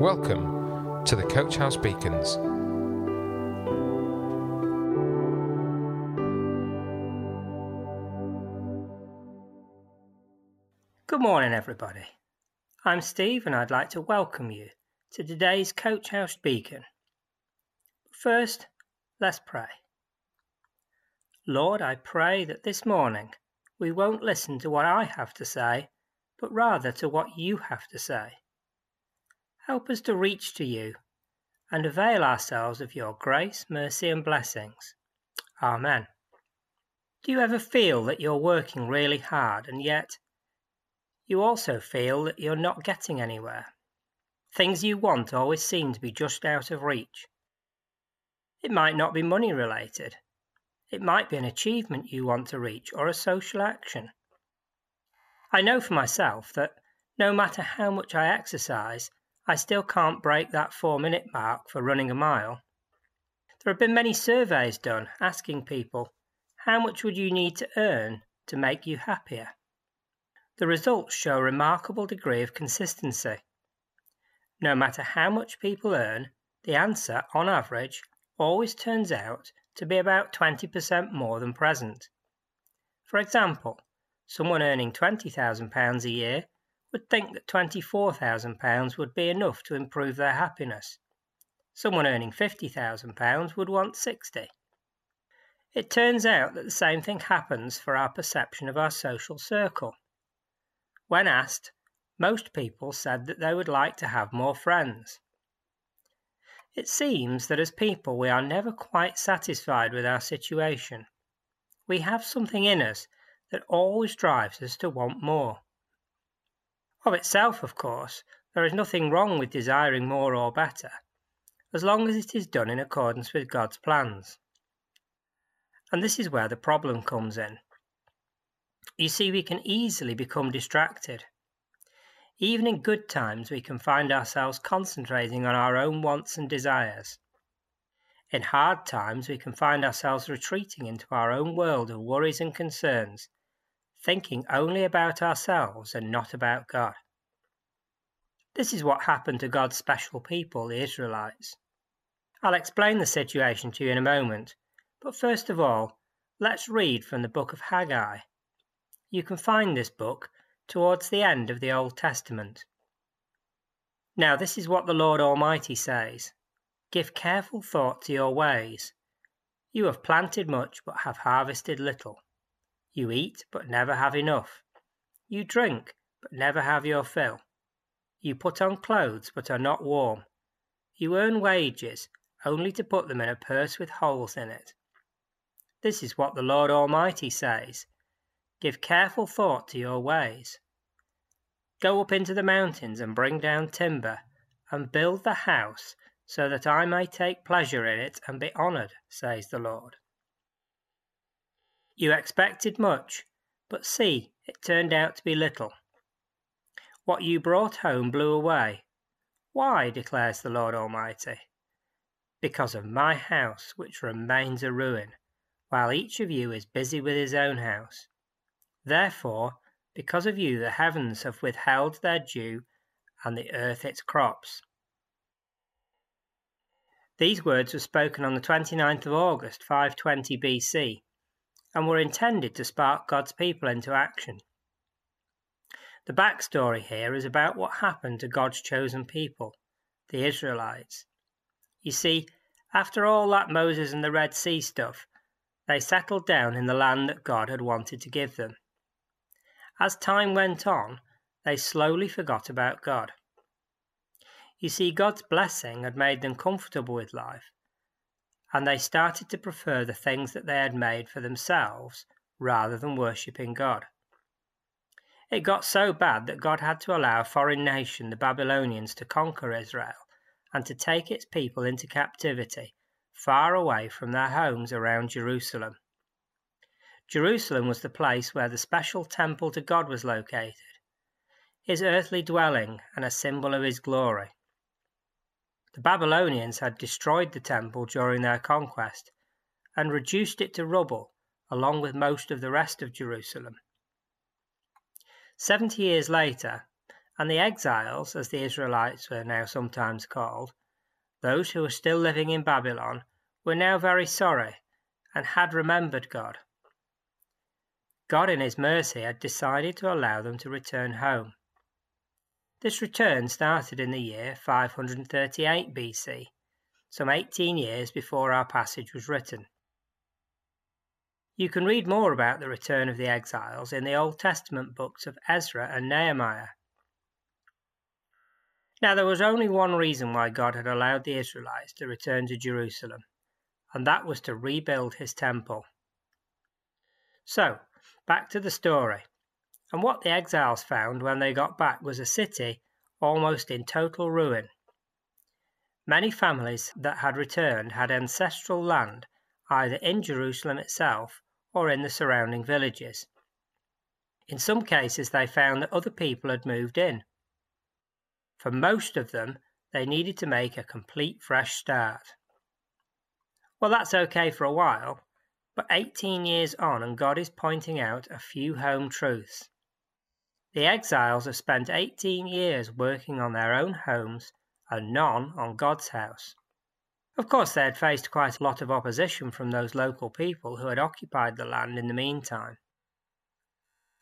Welcome to the Coach House Beacons. Good morning, everybody. I'm Steve, and I'd like to welcome you to today's Coach House Beacon. First, let's pray. Lord, I pray that this morning we won't listen to what I have to say, but rather to what you have to say. Help us to reach to you and avail ourselves of your grace, mercy, and blessings. Amen. Do you ever feel that you're working really hard and yet you also feel that you're not getting anywhere? Things you want always seem to be just out of reach. It might not be money related. It might be an achievement you want to reach or a social action. I know for myself that no matter how much I exercise, I still can't break that four minute mark for running a mile. There have been many surveys done asking people, how much would you need to earn to make you happier? The results show a remarkable degree of consistency. No matter how much people earn, the answer, on average, always turns out to be about 20% more than present. For example, someone earning £20,000 a year would think that £24,000 would be enough to improve their happiness. Someone earning £50,000 would want 60. It turns out that the same thing happens for our perception of our social circle. When asked, most people said that they would like to have more friends. It seems that as people we are never quite satisfied with our situation. We have something in us that always drives us to want more. Of itself, of course, there is nothing wrong with desiring more or better, as long as it is done in accordance with God's plans. And this is where the problem comes in. You see, we can easily become distracted. Even in good times, we can find ourselves concentrating on our own wants and desires. In hard times, we can find ourselves retreating into our own world of worries and concerns thinking only about ourselves and not about God. This is what happened to God's special people, the Israelites. I'll explain the situation to you in a moment, but first of all, let's read from the book of Haggai. You can find this book towards the end of the Old Testament. Now, this is what the Lord Almighty says Give careful thought to your ways. You have planted much, but have harvested little. You eat, but never have enough. You drink, but never have your fill. You put on clothes, but are not warm. You earn wages, only to put them in a purse with holes in it. This is what the Lord Almighty says Give careful thought to your ways. Go up into the mountains and bring down timber, and build the house, so that I may take pleasure in it and be honoured, says the Lord. You expected much, but see, it turned out to be little. What you brought home blew away. Why, declares the Lord Almighty? Because of my house, which remains a ruin, while each of you is busy with his own house. Therefore, because of you, the heavens have withheld their dew, and the earth its crops. These words were spoken on the 29th of August, 520 BC, and were intended to spark God's people into action. The backstory here is about what happened to God's chosen people, the Israelites. You see, after all that Moses and the Red Sea stuff, they settled down in the land that God had wanted to give them. As time went on, they slowly forgot about God. You see, God's blessing had made them comfortable with life, and they started to prefer the things that they had made for themselves rather than worshipping God. It got so bad that God had to allow a foreign nation, the Babylonians, to conquer Israel and to take its people into captivity far away from their homes around Jerusalem. Jerusalem was the place where the special temple to God was located, his earthly dwelling and a symbol of his glory. The Babylonians had destroyed the temple during their conquest and reduced it to rubble along with most of the rest of Jerusalem. Seventy years later, and the exiles, as the Israelites were now sometimes called, those who were still living in Babylon, were now very sorry and had remembered God. God, in His mercy, had decided to allow them to return home. This return started in the year 538 BC, some 18 years before our passage was written. You can read more about the return of the exiles in the Old Testament books of Ezra and Nehemiah. Now, there was only one reason why God had allowed the Israelites to return to Jerusalem, and that was to rebuild his temple. So, back to the story. And what the exiles found when they got back was a city almost in total ruin. Many families that had returned had ancestral land either in Jerusalem itself or in the surrounding villages. In some cases, they found that other people had moved in. For most of them, they needed to make a complete fresh start. Well, that's okay for a while, but 18 years on, and God is pointing out a few home truths. The exiles have spent 18 years working on their own homes and none on God's house. Of course, they had faced quite a lot of opposition from those local people who had occupied the land in the meantime.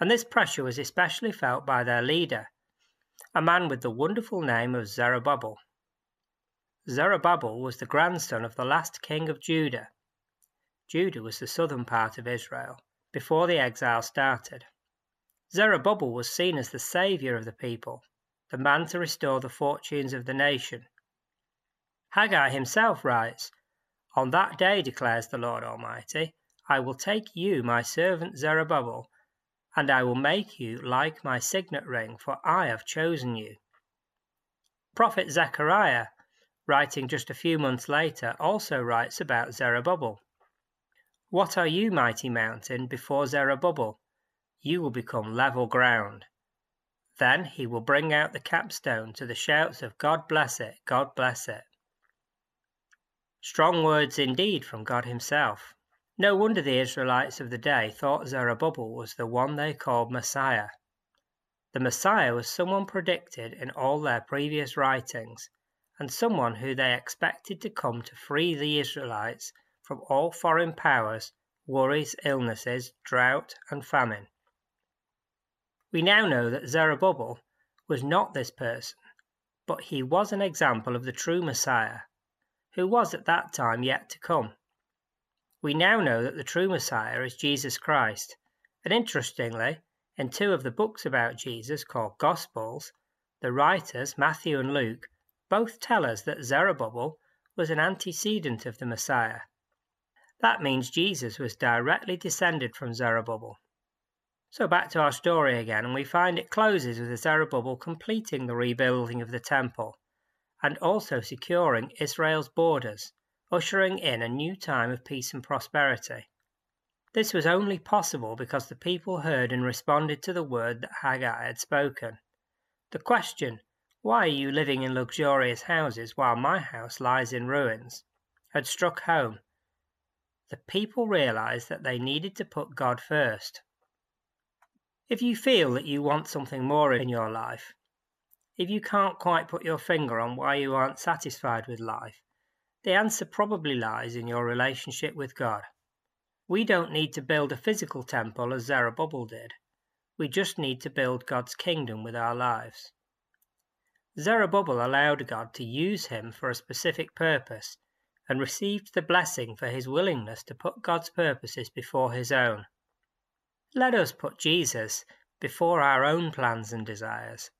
And this pressure was especially felt by their leader, a man with the wonderful name of Zerubbabel. Zerubbabel was the grandson of the last king of Judah. Judah was the southern part of Israel, before the exile started. Zerubbabel was seen as the saviour of the people, the man to restore the fortunes of the nation. Haggai himself writes, On that day, declares the Lord Almighty, I will take you, my servant Zerubbabel, and I will make you like my signet ring, for I have chosen you. Prophet Zechariah, writing just a few months later, also writes about Zerubbabel. What are you, mighty mountain, before Zerubbabel? You will become level ground. Then he will bring out the capstone to the shouts of God bless it, God bless it. Strong words indeed from God Himself. No wonder the Israelites of the day thought Zerubbabel was the one they called Messiah. The Messiah was someone predicted in all their previous writings, and someone who they expected to come to free the Israelites from all foreign powers, worries, illnesses, drought, and famine. We now know that Zerubbabel was not this person, but he was an example of the true Messiah, who was at that time yet to come. We now know that the true Messiah is Jesus Christ, and interestingly, in two of the books about Jesus called Gospels, the writers, Matthew and Luke, both tell us that Zerubbabel was an antecedent of the Messiah. That means Jesus was directly descended from Zerubbabel. So back to our story again, and we find it closes with Zerubbabel completing the rebuilding of the temple and also securing Israel's borders ushering in a new time of peace and prosperity. This was only possible because the people heard and responded to the word that Haggai had spoken. The question, Why are you living in luxurious houses while my house lies in ruins? had struck home. The people realized that they needed to put God first. If you feel that you want something more in your life, if you can't quite put your finger on why you aren't satisfied with life, the answer probably lies in your relationship with God. We don't need to build a physical temple as Zerubbabel did. We just need to build God's kingdom with our lives. Zerubbabel allowed God to use him for a specific purpose and received the blessing for his willingness to put God's purposes before his own. Let us put Jesus before our own plans and desires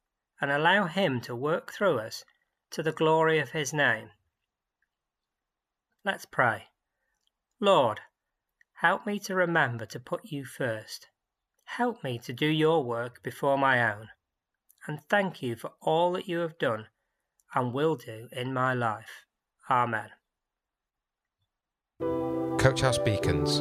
and allow him to work through us to the glory of his name. Let's pray. Lord, help me to remember to put you first. Help me to do your work before my own. And thank you for all that you have done and will do in my life. Amen. Coach House Beacons,